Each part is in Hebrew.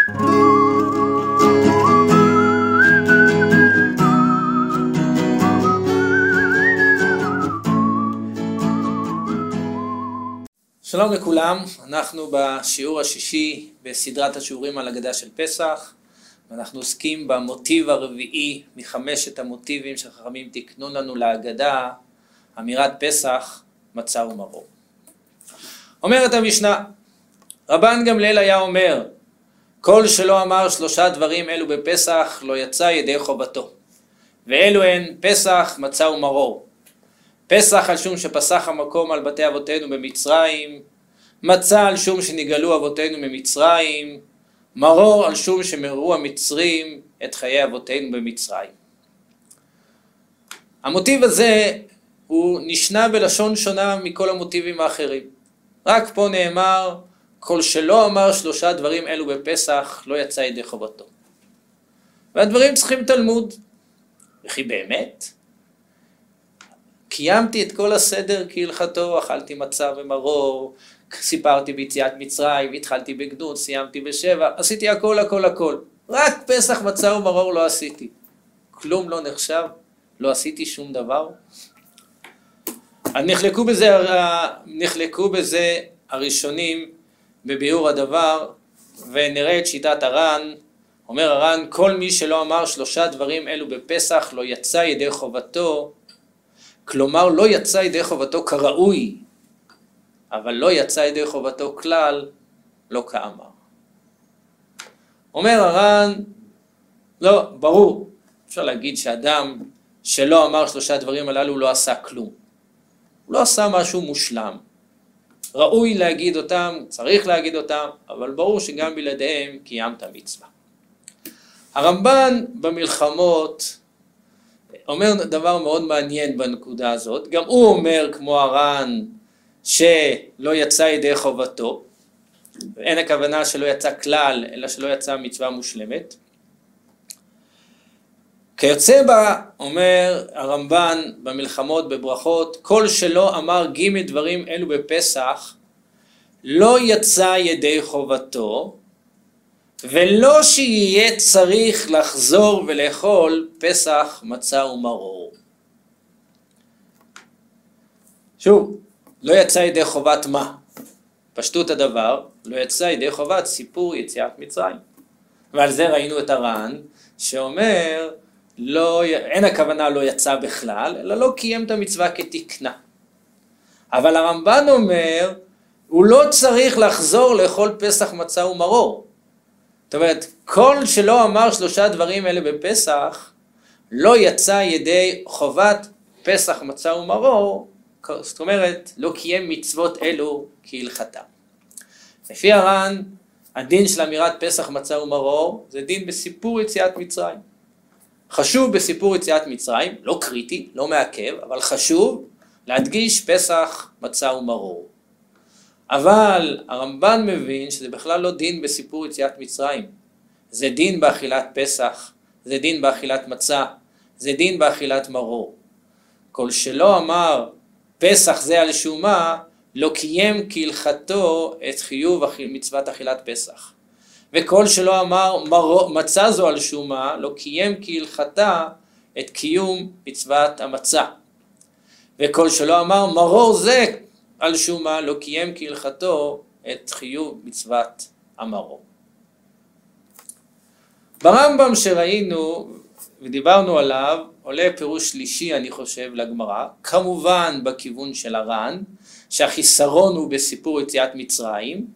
שלום לכולם, אנחנו בשיעור השישי בסדרת השיעורים על הגדה של פסח ואנחנו עוסקים במוטיב הרביעי מחמשת המוטיבים שחכמים תיקנו לנו להגדה, אמירת פסח, מצה ומרור. אומרת המשנה, רבן גמליאל היה אומר, כל שלא אמר שלושה דברים אלו בפסח לא יצא ידי חובתו, ואלו הן פסח, מצה ומרור. פסח על שום שפסח המקום על בתי אבותינו במצרים, מצה על שום שנגאלו אבותינו ממצרים, מרור על שום שמררו המצרים את חיי אבותינו במצרים. המוטיב הזה הוא נשנה בלשון שונה מכל המוטיבים האחרים. רק פה נאמר, כל שלא אמר שלושה דברים אלו בפסח, לא יצא ידי חובתו. והדברים צריכים תלמוד. וכי באמת? קיימתי את כל הסדר כהלכתו, אכלתי מצה ומרור, סיפרתי ביציאת מצרים, התחלתי בגדוד, סיימתי בשבע, עשיתי הכל הכל הכל. רק פסח מצה ומרור לא עשיתי. כלום לא נחשב, לא עשיתי שום דבר. נחלקו בזה, נחלקו בזה הראשונים בביאור הדבר, ונראה את שיטת הר"ן. אומר הר"ן, כל מי שלא אמר שלושה דברים אלו בפסח לא יצא ידי חובתו, כלומר לא יצא ידי חובתו כראוי, אבל לא יצא ידי חובתו כלל, לא כאמר. אומר הר"ן, לא, ברור, אפשר להגיד שאדם שלא אמר שלושה דברים הללו לא עשה כלום. הוא לא עשה משהו מושלם. ראוי להגיד אותם, צריך להגיד אותם, אבל ברור שגם בלעדיהם קיימת מצווה. הרמב"ן במלחמות אומר דבר מאוד מעניין בנקודה הזאת, גם הוא אומר כמו הר"ן שלא יצא ידי חובתו, אין הכוונה שלא יצא כלל, אלא שלא יצא מצווה מושלמת. כיוצא בה, אומר הרמב"ן במלחמות בברכות, כל שלא אמר ג' דברים אלו בפסח, לא יצא ידי חובתו, ולא שיהיה צריך לחזור ולאכול פסח, מצה ומרור. שוב, לא יצא ידי חובת מה? פשטות הדבר, לא יצא ידי חובת סיפור יציאת מצרים. ועל זה ראינו את הר"ן, שאומר, לא, אין הכוונה לא יצא בכלל, אלא לא קיים את המצווה כתקנה. אבל הרמב"ן אומר, הוא לא צריך לחזור לאכול פסח מצה ומרור. זאת אומרת, כל שלא אמר שלושה דברים אלה בפסח, לא יצא ידי חובת פסח מצה ומרור, זאת אומרת, לא קיים מצוות אלו כהלכתם. לפי הר"ן, הדין של אמירת פסח מצה ומרור זה דין בסיפור יציאת מצרים. חשוב בסיפור יציאת מצרים, לא קריטי, לא מעכב, אבל חשוב להדגיש פסח מצה ומרור. אבל הרמב"ן מבין שזה בכלל לא דין בסיפור יציאת מצרים. זה דין באכילת פסח, זה דין באכילת מצה, זה דין באכילת מרור. כל שלא אמר פסח זה על שומה, לא קיים כהלכתו את חיוב מצוות אכילת פסח. וכל שלא אמר מרו, מצה זו על שומה, לא קיים כהלכתה את קיום מצוות המצה. וכל שלא אמר מרור זה על שומה, לא קיים כהלכתו את חיוב מצוות המרור. ברמב"ם שראינו ודיברנו עליו, עולה פירוש שלישי אני חושב לגמרא, כמובן בכיוון של הר"ן, שהחיסרון הוא בסיפור יציאת מצרים,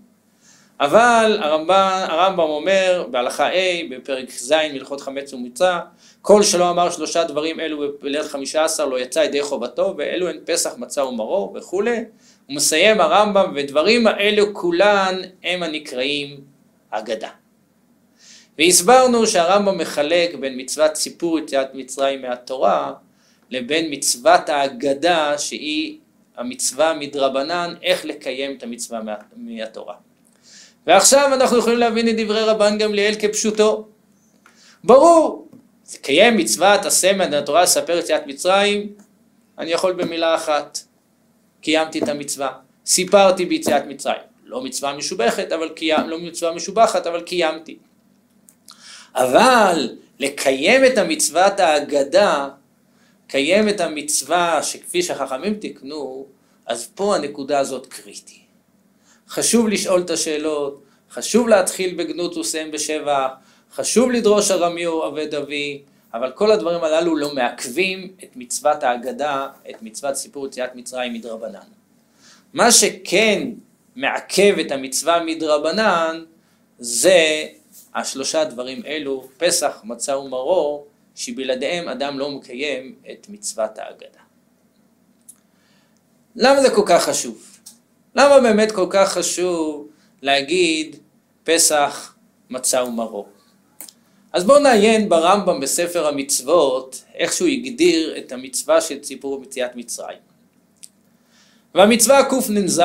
אבל הרמב"ם, הרמב"ם אומר בהלכה A בפרק ז' מלכות חמץ ומצה, כל שלא אמר שלושה דברים אלו בליל חמישה עשר לא יצא ידי חובתו ואלו הן פסח מצה ומרור וכולי, הוא מסיים הרמב"ם ודברים האלו כולן הם הנקראים אגדה. והסברנו שהרמב"ם מחלק בין מצוות סיפור יציאת מצרים מהתורה לבין מצוות ההגדה שהיא המצווה מדרבנן איך לקיים את המצווה מהתורה. ועכשיו אנחנו יכולים להבין את דברי רבן גמליאל כפשוטו. ברור, לקיים מצוות עשה מהתורה לספר יציאת מצרים, אני יכול במילה אחת, קיימתי את המצווה, סיפרתי ביציאת מצרים, לא מצווה משובחת, אבל קיים, לא מצווה משובחת, אבל קיימתי. אבל לקיים את המצוות ההגדה, קיים את המצווה שכפי שהחכמים תיקנו, אז פה הנקודה הזאת קריטי. חשוב לשאול את השאלות, חשוב להתחיל בגנות וסיים בשבח, חשוב לדרוש ארמי או עבד אבי, אבל כל הדברים הללו לא מעכבים את מצוות ההגדה, את מצוות סיפור יציאת מצרים מדרבנן. מה שכן מעכב את המצווה מדרבנן זה השלושה דברים אלו, פסח, מצה ומרור, שבלעדיהם אדם לא מקיים את מצוות ההגדה. למה זה כל כך חשוב? למה באמת כל כך חשוב להגיד פסח, מצה ומרור? אז בואו נעיין ברמב"ם בספר המצוות, איך שהוא הגדיר את המצווה של ציפור מציאת מצרים. והמצווה קנ"ז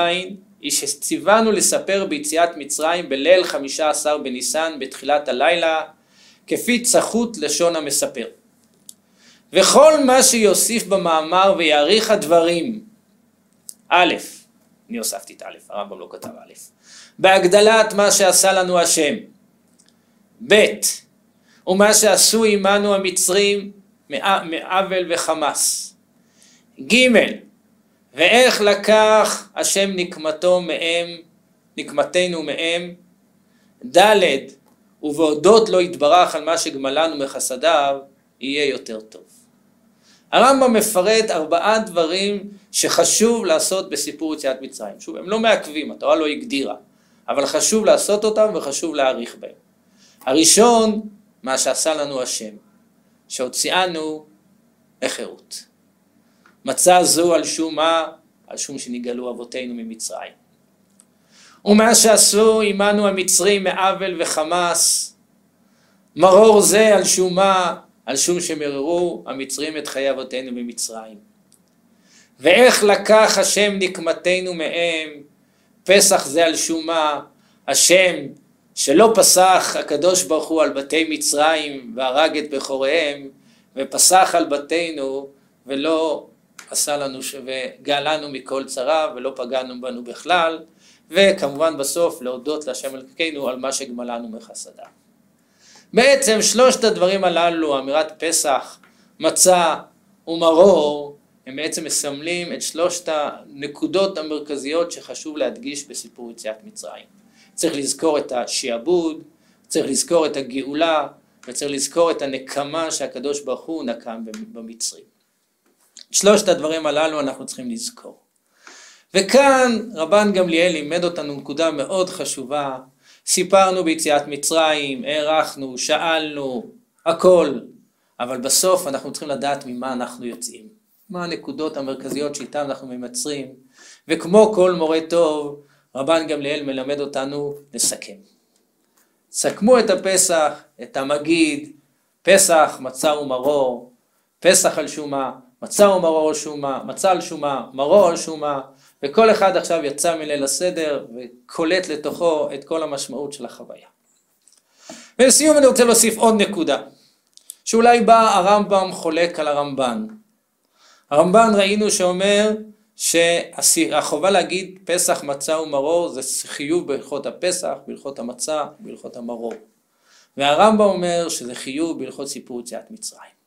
היא שציוונו לספר ביציאת מצרים בליל חמישה עשר בניסן בתחילת הלילה, כפי צחות לשון המספר. וכל מה שיוסיף במאמר ויעריך הדברים, א', אני הוספתי את א', הרמב"ם לא כתב א', בהגדלת מה שעשה לנו השם, ב', ומה שעשו עמנו המצרים מעוול וחמס, ג', ואיך לקח השם נקמתו מהם, נקמתנו מהם, ד' ובהודות לא יתברך על מה שגמלנו מחסדיו, יהיה יותר טוב. הרמב"ם מפרט ארבעה דברים שחשוב לעשות בסיפור יציאת מצרים. שוב, הם לא מעכבים, התורה לא הגדירה, אבל חשוב לעשות אותם וחשוב להעריך בהם. הראשון, מה שעשה לנו השם, שהוציאנו לחירות. מצא זו על שום מה? על שום שנגאלו אבותינו ממצרים. ומה שעשו עמנו המצרים מעוול וחמס, מרור זה על שום מה? על שום שמררו המצרים את חיי אבותינו ממצרים. ואיך לקח השם נקמתנו מהם, פסח זה על שום מה? השם שלא פסח הקדוש ברוך הוא על בתי מצרים והרג את בכוריהם, ופסח על בתינו ולא עשה לנו וגאלנו מכל צרה ולא פגענו בנו בכלל, וכמובן בסוף להודות להשם אלוקינו על מה שגמלנו מחסדיו. בעצם שלושת הדברים הללו, אמירת פסח, מצה ומרור, הם בעצם מסמלים את שלושת הנקודות המרכזיות שחשוב להדגיש בסיפור יציאת מצרים. צריך לזכור את השעבוד, צריך לזכור את הגאולה, וצריך לזכור את הנקמה שהקדוש ברוך הוא נקם במצרים. שלושת הדברים הללו אנחנו צריכים לזכור. וכאן רבן גמליאל לימד אותנו נקודה מאוד חשובה, סיפרנו ביציאת מצרים, הערכנו, שאלנו, הכל, אבל בסוף אנחנו צריכים לדעת ממה אנחנו יוצאים, מה הנקודות המרכזיות שאיתן אנחנו ממצרים, וכמו כל מורה טוב, רבן גמליאל מלמד אותנו לסכם. סכמו את הפסח, את המגיד, פסח, מצה ומרור, פסח על שומה, מצה ומרור על שומה, מצה על שומה, מרור על שומה, וכל אחד עכשיו יצא מליל הסדר וקולט לתוכו את כל המשמעות של החוויה. ולסיום אני רוצה להוסיף עוד נקודה, שאולי בה הרמב"ם חולק על הרמב"ן. הרמב"ן ראינו שאומר שהחובה להגיד פסח, מצה ומרור זה חיוב בהלכות הפסח, בהלכות המצה, בהלכות המרור. והרמב"ם אומר שזה חיוב בהלכות סיפור יציאת מצרים.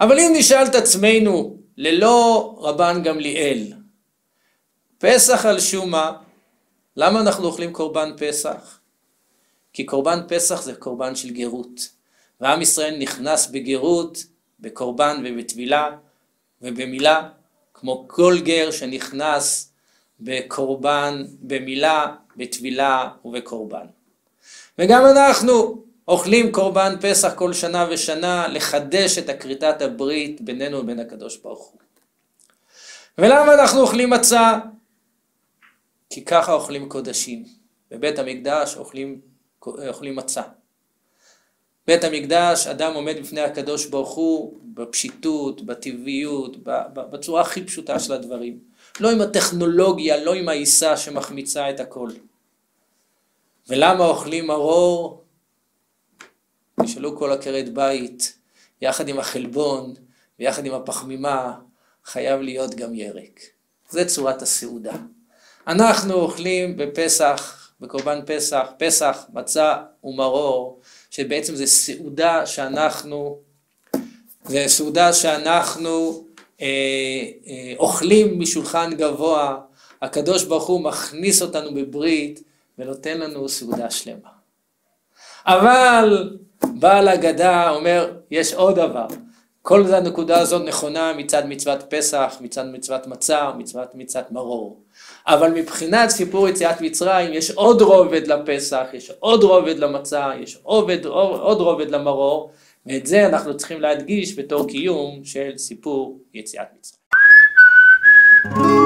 אבל אם נשאל את עצמנו, ללא רבן גמליאל, פסח על שום מה, למה אנחנו אוכלים קורבן פסח? כי קורבן פסח זה קורבן של גרות, ועם ישראל נכנס בגרות, בקורבן ובטבילה ובמילה, כמו כל גר שנכנס בקורבן, במילה, בטבילה ובקורבן. וגם אנחנו אוכלים קורבן פסח כל שנה ושנה לחדש את הכריתת הברית בינינו ובין הקדוש ברוך הוא. ולמה אנחנו אוכלים מצה? כי ככה אוכלים קודשים. בבית המקדש אוכלים, אוכלים מצה. בית המקדש, אדם עומד בפני הקדוש ברוך הוא בפשיטות, בטבעיות, בצורה הכי פשוטה של הדברים. לא עם הטכנולוגיה, לא עם העיסה שמחמיצה את הכל. ולמה אוכלים מרור? תשאלו כל עקרת בית, יחד עם החלבון ויחד עם הפחמימה, חייב להיות גם ירק. זה צורת הסעודה. אנחנו אוכלים בפסח בקורבן פסח, פסח, מצה ומרור, שבעצם זה סעודה שאנחנו, זה סעודה שאנחנו אה, אה, אוכלים משולחן גבוה, הקדוש ברוך הוא מכניס אותנו בברית ונותן לנו סעודה שלמה. אבל בעל הגדה אומר, יש עוד דבר, כל הנקודה הזאת נכונה מצד מצוות פסח, מצד מצוות מצה, מצוות מצוות מרור. אבל מבחינת סיפור יציאת מצרים יש עוד רובד לפסח, יש עוד רובד למצה, יש עוד, עוד רובד למרור, ואת זה אנחנו צריכים להדגיש בתור קיום של סיפור יציאת מצרים.